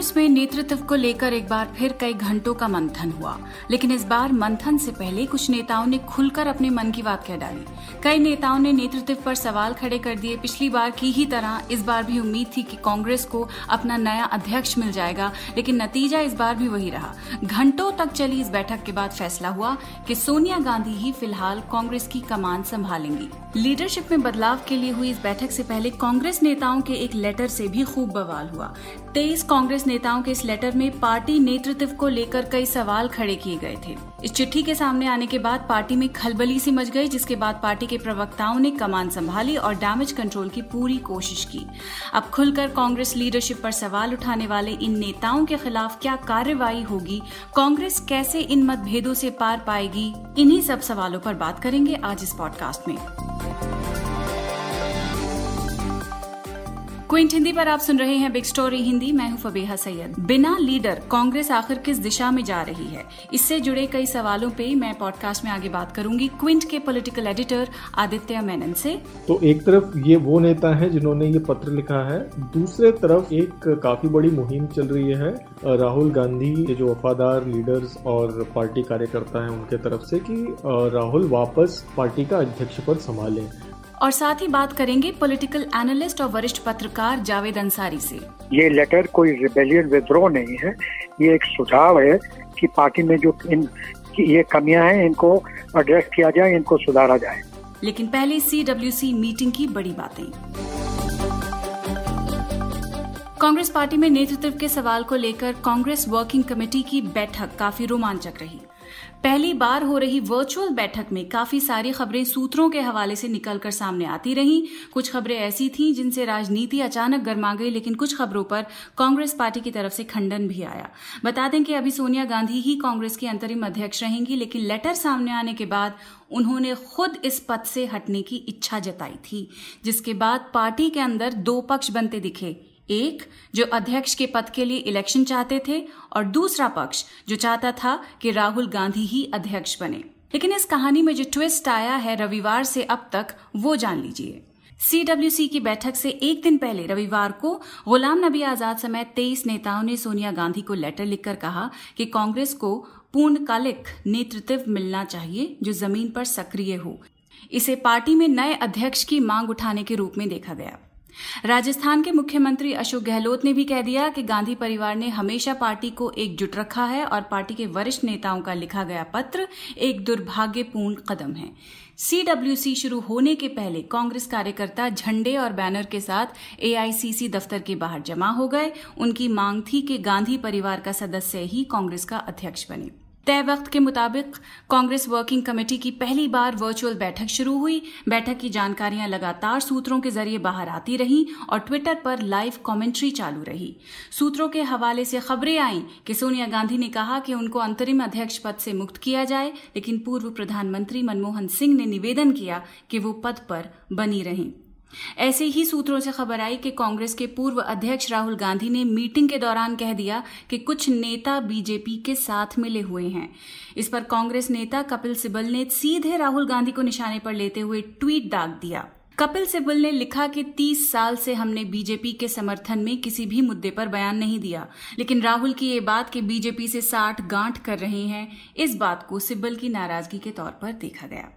कांग्रेस में नेतृत्व को लेकर एक बार फिर कई घंटों का मंथन हुआ, लेकिन इस बार मंथन से पहले कुछ नेताओं ने खुलकर अपने मन की बात कह डाली। कई नेताओं ने नेतृत्व पर सवाल खड़े कर दिए। पिछली बार की ही तरह इस बार भी उम्मीद थी कि कांग्रेस को अपना नया अध्यक्ष मिल जाएगा, लेकिन नतीजा इस बार भी वही रहा। घंटों तक चली इस बैठक के बाद फैसला हुआ कि सोनिया गांधी ही फ़िलहाल कांग्रेस की कमान संभालेंगी। लीडरशिप में बदलाव के लिए हुई इस बैठक से पहले कांग्रेस नेताओं के एक लेटर से भी खूब बवाल हुआ। तेईस कांग्रेस नेताओं के इस लेटर में पार्टी नेतृत्व को लेकर कई सवाल खड़े किए गए थे। इस चिट्ठी के सामने आने के बाद पार्टी में खलबली सी मच गई, जिसके बाद पार्टी के प्रवक्ताओं ने कमान संभाली और डैमेज कंट्रोल की पूरी कोशिश की। अब खुलकर कांग्रेस लीडरशिप पर सवाल उठाने वाले इन नेताओं के खिलाफ क्या कार्रवाई होगी? कांग्रेस कैसे इन मतभेदों से पार पाएगी? इन्हीं सब सवालों पर बात करेंगे आज इस पॉडकास्ट में। क्विंट हिंदी पर आप सुन रहे हैं बिग स्टोरी हिंदी। मैं हूँ फबीहा सैयद। बिना लीडर, कांग्रेस आखिर किस दिशा में जा रही है? इससे जुड़े कई सवालों पे मैं पॉडकास्ट में आगे बात करूँगी क्विंट के पॉलिटिकल एडिटर आदित्य मेनन से। तो एक तरफ़ ये वो नेता है जिन्होंने ये पत्र लिखा है। दूसरे तरफ़ एक काफ़ी बड़ी मुहिम चल रही है, राहुल गांधी के जो वफादार लीडर्स और पार्टी कार्यकर्ता है उनके तरफ़ से की, राहुल वापस पार्टी का अध्यक्ष पद संभालें। और साथ ही बात करेंगे पॉलिटिकल एनालिस्ट और वरिष्ठ पत्रकार जावेद अंसारी से। ये लेटर कोई रिबेलियन विद्रोह नहीं है। ये एक सुझाव है कि पार्टी में जो इन ये कमियाँ हैं इनको एड्रेस किया जाए इनको सुधारा जाए। लेकिन पहले सी डब्ल्यू सी मीटिंग की बड़ी बातें। कांग्रेस पार्टी में नेतृत्व के सवाल को लेकर कांग्रेस वर्किंग कमेटी की बैठक काफ़ी रोमांचक रही। पहली बार हो रही वर्चुअल बैठक में काफ़ी सारी खबरें सूत्रों के हवाले से निकलकर सामने आती रहीं। कुछ खबरें ऐसी थीं जिनसे राजनीति अचानक गर्मा गई, लेकिन कुछ खबरों पर कांग्रेस पार्टी की तरफ़ से खंडन भी आया। बता दें कि अभी सोनिया गांधी ही कांग्रेस की अंतरिम अध्यक्ष रहेंगी, लेकिन लेटर सामने आने के बाद उन्होंने खुद इस पद से हटने की इच्छा जताई थी, जिसके बाद पार्टी के अंदर दो पक्ष बनते दिखे। एक, जो अध्यक्ष के पद के लिए इलेक्शन चाहते थे, और दूसरा पक्ष, जो चाहता था कि राहुल गांधी ही अध्यक्ष बने। लेकिन इस कहानी में जो ट्विस्ट आया है रविवार से अब तक, वो जान लीजिए। सीडब्ल्यूसी की बैठक से एक दिन पहले रविवार को, गुलाम नबी आज़ाद समेत तेईस नेताओं ने सोनिया गांधी को लेटर लिखकर कहा कि कांग्रेस को पूर्णकालिक नेतृत्व मिलना चाहिए, जो ज़मीन पर सक्रिय हो। इसे पार्टी में नए अध्यक्ष की मांग उठाने के रूप में देखा गया। राजस्थान के मुख्यमंत्री अशोक गहलोत ने भी कह दिया कि गांधी परिवार ने हमेशा पार्टी को एकजुट रखा है और पार्टी के वरिष्ठ नेताओं का लिखा गया पत्र एक दुर्भाग्यपूर्ण कदम है। सीडब्ल्यूसी शुरू होने के पहले कांग्रेस कार्यकर्ता झंडे और बैनर के साथ एआईसीसी दफ्तर के बाहर जमा हो गए। उनकी मांग थी कि गांधी परिवार का सदस्य ही कांग्रेस का अध्यक्ष बने। तय वक्त के मुताबिक कांग्रेस वर्किंग कमेटी की पहली बार वर्चुअल बैठक शुरू हुई। बैठक की जानकारियाँ लगातार सूत्रों के ज़रिए बाहर आती रहीं और ट्विटर पर लाइव कमेंट्री चालू रही। सूत्रों के हवाले से खबरें आईं कि सोनिया गांधी ने कहा कि उनको अंतरिम अध्यक्ष पद से मुक्त किया जाए, लेकिन पूर्व प्रधानमंत्री मनमोहन सिंह ने निवेदन किया कि वो पद पर बनी रहें। ऐसे ही सूत्रों से खबर आई कि कांग्रेस के पूर्व अध्यक्ष राहुल गांधी ने मीटिंग के दौरान कह दिया कि कुछ नेता बीजेपी के साथ मिले हुए हैं। इस पर कांग्रेस नेता कपिल सिब्बल ने सीधे राहुल गांधी को निशाने पर लेते हुए ट्वीट दाग दिया। कपिल सिब्बल ने लिखा कि 30 साल से हमने बीजेपी के समर्थन में किसी भी मुद्दे पर बयान नहीं दिया, लेकिन राहुल की ये बात कि बीजेपी से साठ गांठ कर रहे हैं, इस बात को सिब्बल की नाराज़गी के तौर पर देखा गया।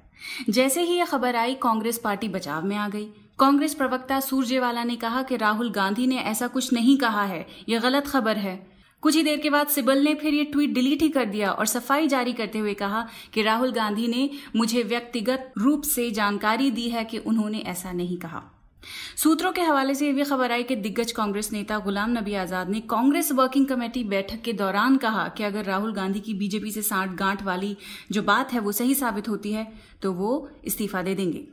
जैसे ही यह खबर आई, कांग्रेस पार्टी बचाव में आ गई। कांग्रेस प्रवक्ता सूरजेवाला ने कहा कि राहुल गांधी ने ऐसा कुछ नहीं कहा है। यह गलत खबर है। कुछ ही देर के बाद सिबल ने फिर ये ट्वीट डिलीट ही कर दिया और सफ़ाई जारी करते हुए कहा कि राहुल गांधी ने मुझे व्यक्तिगत रूप से जानकारी दी है कि उन्होंने ऐसा नहीं कहा। सूत्रों के हवाले से यह भी खबर आई कि दिग्गज कांग्रेस नेता गुलाम नबी आज़ाद ने कांग्रेस वर्किंग कमेटी बैठक के दौरान कहा कि अगर राहुल गांधी की बीजेपी से सांठ गांठ वाली जो बात है वो सही साबित होती है तो वो इस्तीफा दे देंगे।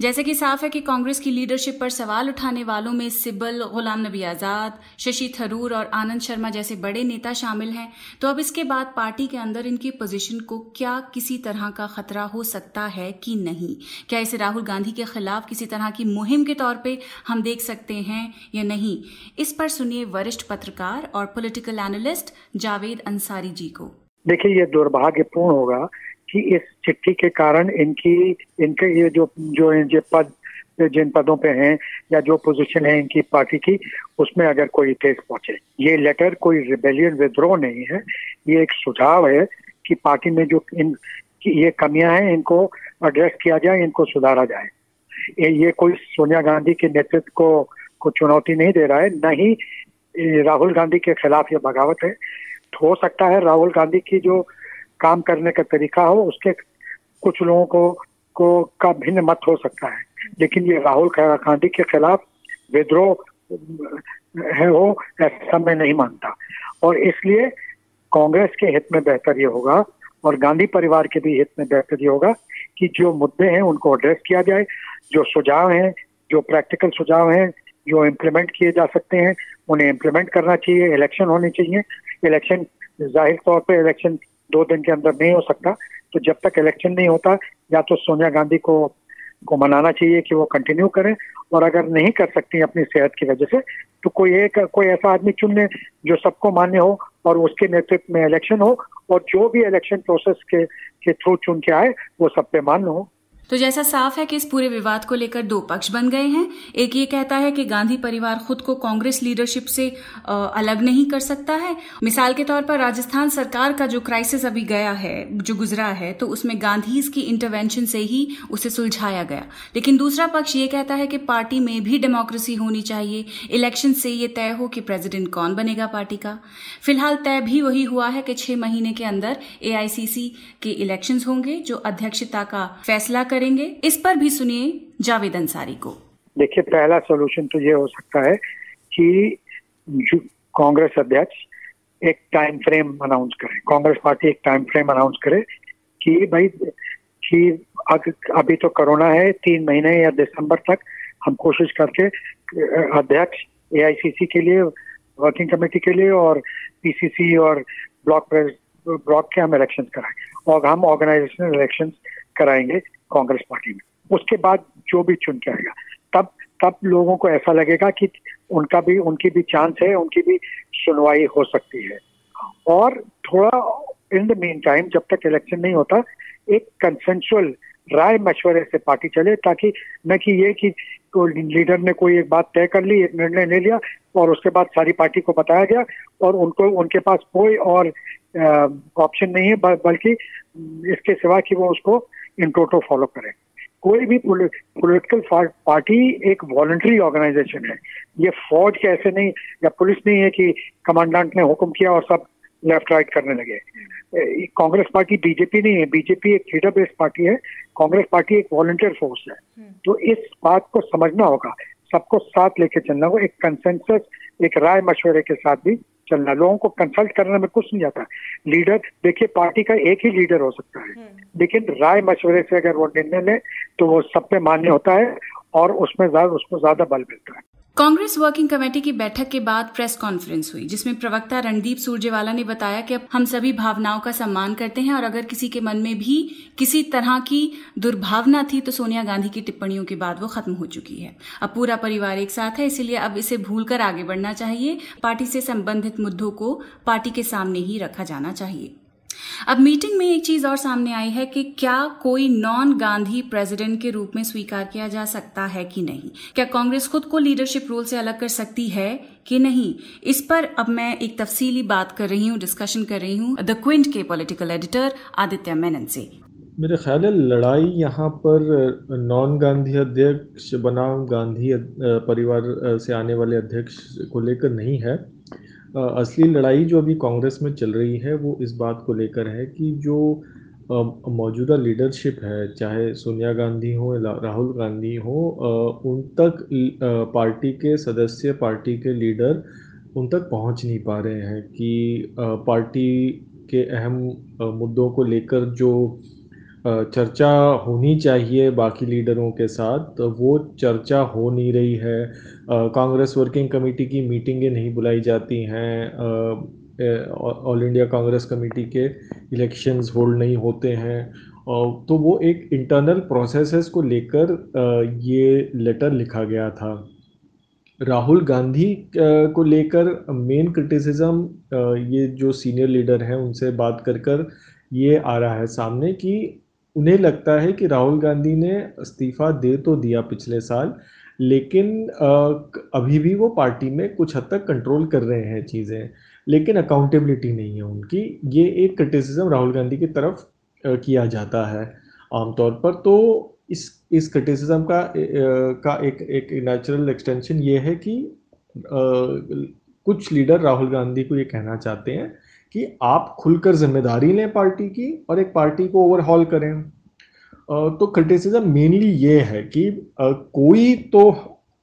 जैसे कि साफ़ है कि कांग्रेस की लीडरशिप पर सवाल उठाने वालों में सिब्बल, गुलाम नबी आज़ाद, शशि थरूर और आनंद शर्मा जैसे बड़े नेता शामिल हैं। तो अब इसके बाद पार्टी के अंदर इनकी पोजीशन को क्या किसी तरह का खतरा हो सकता है कि नहीं? क्या इसे राहुल गांधी के खिलाफ किसी तरह की मुहिम के तौर पर हम देख सकते हैं या नहीं? इस पर सुनिए वरिष्ठ पत्रकार और पोलिटिकल एनालिस्ट जावेद अंसारी जी को। देखिए, ये दुर्भाग्यपूर्ण होगा कि इस चिट्ठी के कारण इनकी इनके ये जो जो ये पद जिन पदों पे हैं या जो पोजीशन है इनकी पार्टी की उसमें अगर कोई ठेस पहुँचे। ये लेटर कोई रिबेलियन विद्रोह नहीं है। ये एक सुझाव है कि पार्टी में जो इन ये कमियाँ हैं इनको एड्रेस किया जाए इनको सुधारा जाए। ये, ये कोई सोनिया गांधी के नेतृत्व को को चुनौती नहीं दे रहा है न ही राहुल गांधी के खिलाफ ये बगावत है। हो सकता है राहुल गांधी की जो काम करने का तरीका हो, उसके कुछ लोगों को को का भिन्न मत हो सकता है। लेकिन ये राहुल गांधी के खिलाफ विद्रोह है वो, ऐसा मैं नहीं मानता। और इसलिए कांग्रेस के हित में बेहतर ये होगा और गांधी परिवार के भी हित में बेहतर ये होगा कि जो मुद्दे हैं उनको एड्रेस किया जाए, जो सुझाव हैं, जो प्रैक्टिकल सुझाव हैं, जो इम्प्लीमेंट किए जा सकते हैं, उन्हें इम्प्लीमेंट करना चाहिए। इलेक्शन होने चाहिए। इलेक्शन ज़ाहिर तौर पर इलेक्शन दो दिन के अंदर नहीं हो सकता। तो जब तक इलेक्शन नहीं होता, या तो सोनिया गांधी को को मनाना चाहिए कि वो कंटिन्यू करें, और अगर नहीं कर सकती अपनी सेहत की वजह से तो कोई एक, कोई ऐसा आदमी चुन ले जो सबको मान्य हो और उसके नेतृत्व में इलेक्शन हो, और जो भी इलेक्शन प्रोसेस के के थ्रू चुन के आए, वो सब पे मान्य हो। तो जैसा साफ़ है कि इस पूरे विवाद को लेकर दो पक्ष बन गए हैं। एक ये कहता है कि गांधी परिवार खुद को कांग्रेस लीडरशिप से अलग नहीं कर सकता है। मिसाल के तौर पर राजस्थान सरकार का जो क्राइसिस अभी गया है, जो गुजरा है तो उसमें गांधी की इंटरवेंशन से ही उसे सुलझाया गया। लेकिन दूसरा पक्ष ये कहता है कि पार्टी में भी डेमोक्रेसी होनी चाहिए। इलेक्शन से ये तय हो कि प्रेसिडेंट कौन बनेगा पार्टी का। फ़िलहाल तय भी वही हुआ है कि छह महीने के अंदर एआईसीसी के इलेक्शन होंगे, जो अध्यक्षता का फैसला करेंगे, इस पर भी सुनिए जावेद अंसारी को। देखिए, पहला सोल्यूशन तो ये हो सकता है कि कांग्रेस अध्यक्ष एक टाइम फ्रेम अनाउंस करे, कांग्रेस पार्टी एक टाइम फ्रेम अनाउंस करे कि भाई, कि अभी तो कोरोना है, तीन महीने या दिसंबर तक हम कोशिश करके अध्यक्ष एआईसीसी के लिए वर्किंग कमेटी के लिए और पीसीसी और ब्लॉक ब्लॉक के हम इलेक्शन कराएँ। और हम ऑर्गेनाइजेशनल इलेक्शन कराएँगे। कांग्रेस पार्टी में। उसके बाद जो भी चुन के आएगा। तब तब लोगों को ऐसा लगेगा कि उनका भी, उनकी भी चांस है, उनकी भी सुनवाई हो सकती है। और थोड़ा इन द मेन टाइम जब तक इलेक्शन नहीं होता, एक कंसेंशुअल राय मशवरे से पार्टी चले, ताकि न कि ये कि तो लीडर ने कोई एक बात तय कर ली, एक निर्णय ले लिया, और उसके बाद सारी पार्टी को बताया गया, और उनको, उनके पास कोई और ऑप्शन नहीं है बल्कि इसके सिवा कि वो उसको इन टोटो फॉलो करें। कोई भी पॉलिटिकल पार्टी एक वॉलंटरी ऑर्गेनाइजेशन है। ये फौज के ऐसे नहीं या पुलिस नहीं है कि कमांडेंट ने हुक्म किया और सब लेफ़्ट राइट करने लगे। कांग्रेस पार्टी बीजेपी नहीं है। बीजेपी एक लीडर बेस्ड पार्टी है। कांग्रेस पार्टी एक वॉलंटियर फोर्स है। हम्म। तो इस बात को समझना होगा। सबको साथ लेके चलना होगा। एक कंसेंसस एक राय मशवरे के साथ भी चलना लोगों को कंसल्ट करने में कुछ नहीं आता। लीडर देखिए पार्टी का एक ही लीडर हो सकता है। हम्म। लेकिन राय मशवरे से अगर वो निर्णय ले तो वो सब पे मान्य होता है और उसमें उसको ज़्यादा बल मिलता है। कांग्रेस वर्किंग कमेटी की बैठक के बाद प्रेस कॉन्फ्रेंस हुई, जिसमें प्रवक्ता रणदीप सुरजेवाला ने बताया कि अब हम सभी भावनाओं का सम्मान करते हैं और अगर किसी के मन में भी किसी तरह की दुर्भावना थी तो सोनिया गांधी की टिप्पणियों के बाद वो खत्म हो चुकी है। अब पूरा परिवार एक साथ है, इसलिए अब इसे भूलकर आगे बढ़ना चाहिए। पार्टी से संबंधित मुद्दों को पार्टी के सामने ही रखा जाना चाहिए। अब मीटिंग में एक चीज़ और सामने आई है कि क्या कोई नॉन गांधी प्रेसिडेंट के रूप में स्वीकार किया जा सकता है कि नहीं? क्या कांग्रेस खुद को लीडरशिप रोल से अलग कर सकती है कि नहीं? इस पर अब मैं एक तफसीली बात कर रही हूँ, डिस्कशन कर रही हूँ। द क्विंट के पॉलिटिकल एडिटर आदित्य मेनन से मेरे ख्याल है लड़ाई यहाँ पर नॉन गांधी अध्यक्ष, बनाम गांधी परिवार से आने वाले अध्यक्ष को लेकर नहीं है। असली लड़ाई जो अभी कांग्रेस में चल रही है, वो इस बात को लेकर है कि जो मौजूदा लीडरशिप है, चाहे सोनिया गांधी हो राहुल गांधी हो उन तक पार्टी के सदस्य, पार्टी के लीडर उन तक पहुँच नहीं पा रहे हैं कि पार्टी के अहम मुद्दों को लेकर जो चर्चा होनी चाहिए बाकी लीडरों के साथ तो वो चर्चा हो नहीं रही है। कांग्रेस वर्किंग कमेटी की मीटिंगें नहीं बुलाई जाती हैं। ऑल इंडिया कांग्रेस कमेटी के इलेक्शंस होल्ड नहीं होते हैं। तो वो एक इंटरनल प्रोसेसेस को लेकर ये लेटर लिखा गया था। राहुल गांधी को लेकर मेन क्रिटिसिज्म ये जो सीनियर लीडर हैं उनसे बात कर कर ये आ रहा है सामने कि उन्हें लगता है कि राहुल गांधी ने इस्तीफा दे तो दिया पिछले साल, लेकिन अभी भी वो पार्टी में कुछ हद तक कंट्रोल कर रहे हैं चीज़ें, लेकिन अकाउंटेबिलिटी नहीं है उनकी। ये एक क्रिटिसिज्म राहुल गांधी की तरफ़ किया जाता है आमतौर पर। तो इस इस क्रिटिसिज्म का का एक एक नेचुरल एक्सटेंशन ये है कि कुछ लीडर राहुल गांधी को ये कहना चाहते हैं कि आप खुलकर ज़िम्मेदारी लें पार्टी की और एक पार्टी को ओवरहॉल करें। तो क्रिटिसिज्म मेनली ये है कि कोई तो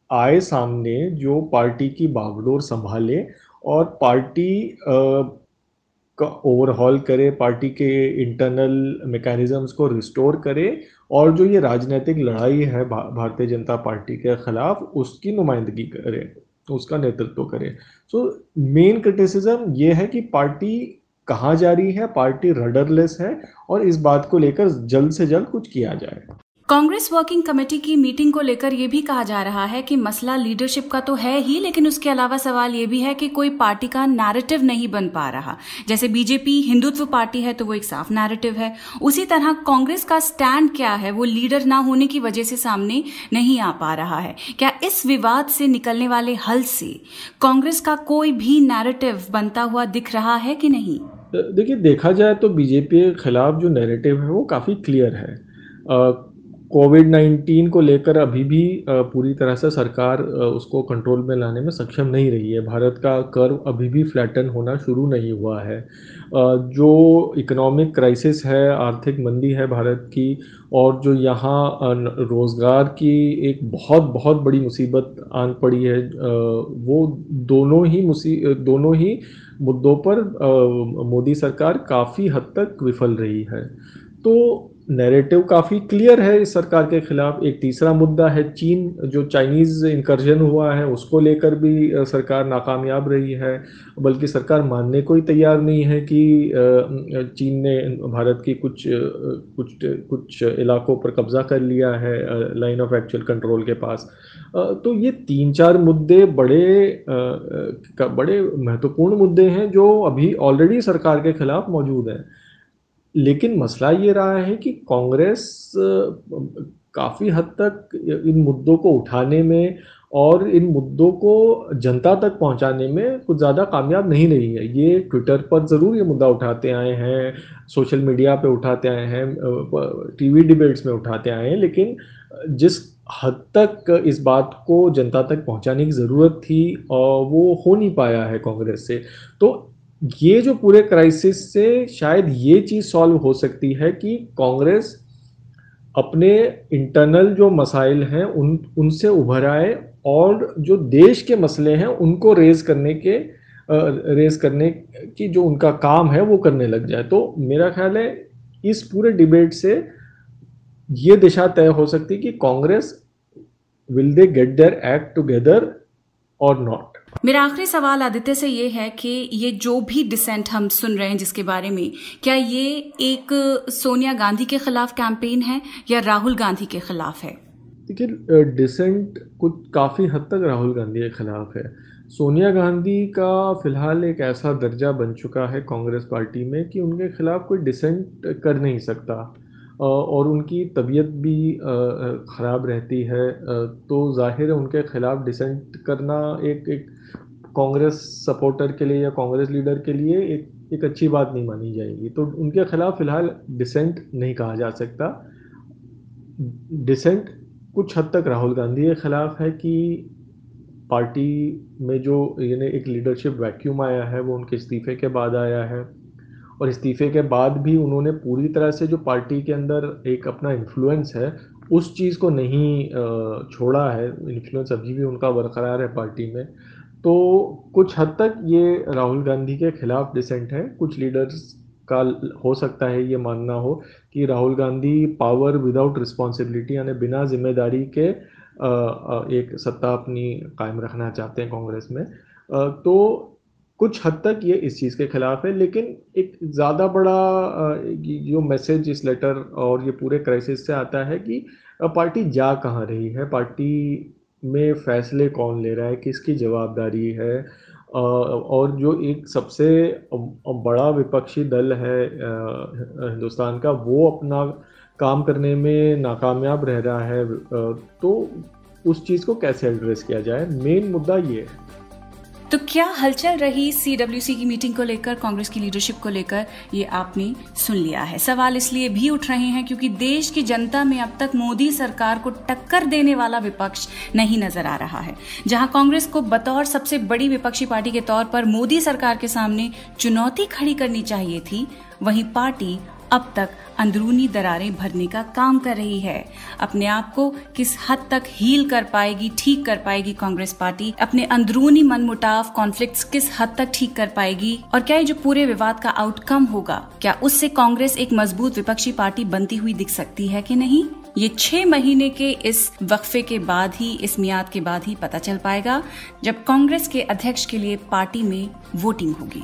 आए सामने जो पार्टी की बागडोर संभाले और पार्टी का ओवरहॉल करे, पार्टी के इंटरनल मैकेनिज्म्स को रिस्टोर करे और जो ये राजनीतिक लड़ाई है भारतीय जनता पार्टी के खिलाफ उसकी नुमाइंदगी करे। उसका नेतृत्व करे। सो मेन क्रिटिसिज्म ये है कि पार्टी कहाँ जा रही है? पार्टी रडरलेस है और इस बात को लेकर जल्द से जल्द कुछ किया जाए। कांग्रेस वर्किंग कमेटी की मीटिंग को लेकर यह भी कहा जा रहा है कि मसला लीडरशिप का तो है ही, लेकिन उसके अलावा सवाल यह भी है कि कोई पार्टी का नैरेटिव नहीं बन पा रहा। जैसे बीजेपी हिंदुत्व पार्टी है तो वो एक साफ़ नैरेटिव है। उसी तरह कांग्रेस का स्टैंड क्या है? वो लीडर ना होने की वजह से सामने नहीं आ पा रहा है। क्या इस विवाद से निकलने वाले हल से कांग्रेस का कोई भी नैरेटिव बनता हुआ दिख रहा है कि नहीं? देखिए, देखा जाए तो बीजेपी के खिलाफ जो नैरेटिव है वो काफ़ी क्लियर है। कोविड नाइन्टीन को लेकर अभी भी पूरी तरह से सरकार उसको कंट्रोल में लाने में सक्षम नहीं रही है। भारत का कर्व अभी भी फ्लैटन होना शुरू नहीं हुआ है। जो इकोनॉमिक क्राइसिस है, आर्थिक मंदी है भारत की, और जो यहाँ रोज़गार की एक बहुत बहुत बड़ी मुसीबत आन पड़ी है वो दोनों ही मुसी दोनों ही मुद्दों पर मोदी सरकार काफ़ी हद तक विफल रही है। तो नैरेटिव काफ़ी क्लियर है इस सरकार के खिलाफ। एक तीसरा मुद्दा है, चीन, जो चाइनीज़ इंकर्जन हुआ है, उसको लेकर भी सरकार नाकामयाब रही है। बल्कि सरकार मानने को ही तैयार नहीं है कि चीन ने भारत की कुछ कुछ कुछ इलाकों पर कब्जा कर लिया है लाइन ऑफ़ एक्चुअल कंट्रोल के पास। तो ये तीन चार मुद्दे बड़े बड़े महत्वपूर्ण मुद्दे हैं, जो अभी ऑलरेडी सरकार के खिलाफ मौजूद हैं। लेकिन मसला ये रहा है कि कांग्रेस काफ़ी हद तक इन मुद्दों को उठाने में और इन मुद्दों को जनता तक पहुँचाने में कुछ ज़्यादा कामयाब नहीं रही है। ये ट्विटर पर ज़रूर ये मुद्दा उठाते आए हैं, सोशल मीडिया पे उठाते आए हैं टीवी डिबेट्स में उठाते आए हैं, लेकिन जिस हद तक इस बात को जनता तक पहुँचाने की ज़रूरत थी वो हो नहीं पाया है कांग्रेस से। तो ये जो पूरे क्राइसिस से शायद ये चीज़ सॉल्व हो सकती है कि कांग्रेस अपने इंटरनल जो मसाइल हैं, उन, उनसे उभर आए और जो देश के मसले हैं, उनको रेज करने के रेज करने की जो उनका काम है, वो करने लग जाए। तो मेरा ख्याल है, इस पूरे डिबेट से ये दिशा तय हो सकती कि Congress will they get their act together और नॉट मेरा आखिरी सवाल आदित्य से ये है कि ये जो भी डिसेंट हम सुन रहे हैं जिसके बारे में, क्या ये एक सोनिया गांधी के खिलाफ कैंपेन है या राहुल गांधी के खिलाफ है? देखिए डिसेंट कुछ काफ़ी हद तक राहुल गांधी के खिलाफ है। सोनिया गांधी का फ़िलहाल एक ऐसा दर्जा बन चुका है कांग्रेस पार्टी में कि उनके खिलाफ कोई डिसेंट कर नहीं सकता। और उनकी तबीयत भी ख़राब रहती है तो ज़ाहिर है उनके ख़िलाफ़ डिसेंट करना एक एक कांग्रेस सपोर्टर के लिए या कांग्रेस लीडर के लिए एक एक अच्छी बात नहीं मानी जाएगी। तो उनके खिलाफ फ़िलहाल डिसेंट नहीं कहा जा सकता। डिसेंट कुछ हद तक राहुल गांधी के ख़िलाफ़ है कि पार्टी में जो, यानी एक लीडरशिप वैक्यूम आया है, वो उनके इस्तीफ़े के बाद आया है। और इस्तीफे के बाद भी उन्होंने पूरी तरह से जो पार्टी के अंदर एक अपना इन्फ्लुएंस है, उस चीज़ को नहीं छोड़ा है। इन्फ्लुएंस अभी भी उनका बरकरार है पार्टी में। तो कुछ हद तक ये राहुल गांधी के खिलाफ डिसेंट है। कुछ लीडर्स का हो सकता है ये मानना हो कि Rahul Gandhi power without responsibility यानी बिना ज़िम्मेदारी के एक सत्ता अपनी कायम रखना चाहते हैं कांग्रेस में। तो कुछ हद तक ये इस चीज़ के खिलाफ है, लेकिन एक ज़्यादा बड़ा जो मैसेज इस लेटर और ये पूरे क्राइसिस से आता है कि पार्टी जा कहाँ रही है? पार्टी में फैसले कौन ले रहा है? किसकी जवाबदारी है? और जो एक सबसे बड़ा विपक्षी दल है हिंदुस्तान का, वो अपना काम करने में नाकामयाब रह रहा है। तो उस चीज़ को कैसे एड्रेस किया जाए? मेन मुद्दा ये है। तो क्या हलचल रही सीडब्ल्यूसी की मीटिंग को लेकर, कांग्रेस की लीडरशिप को लेकर? ये आपने सुन लिया है। सवाल इसलिए भी उठ रहे हैं क्योंकि देश की जनता में अब तक मोदी सरकार को टक्कर देने वाला विपक्ष नहीं नज़र आ रहा है। जहाँ कांग्रेस को बतौर सबसे बड़ी विपक्षी पार्टी के तौर पर मोदी सरकार के सामने चुनौती खड़ी करनी चाहिए थी, वहीं पार्टी अब तक अंदरूनी दरारें भरने का काम कर रही है। अपने आप को किस हद तक हील कर पाएगी, ठीक कर पाएगी कांग्रेस पार्टी? अपने अंदरूनी मनमुटाव कॉन्फ्लिक्ट्स किस हद तक ठीक कर पाएगी? और क्या ये जो पूरे विवाद का आउटकम होगा, क्या उससे कांग्रेस एक मज़बूत विपक्षी पार्टी बनती हुई दिख सकती है कि नहीं? ये छह महीने के इस वक्फे के बाद ही, इस मियाद के बाद ही पता चल पाएगा, जब कांग्रेस के अध्यक्ष के लिए पार्टी में वोटिंग होगी।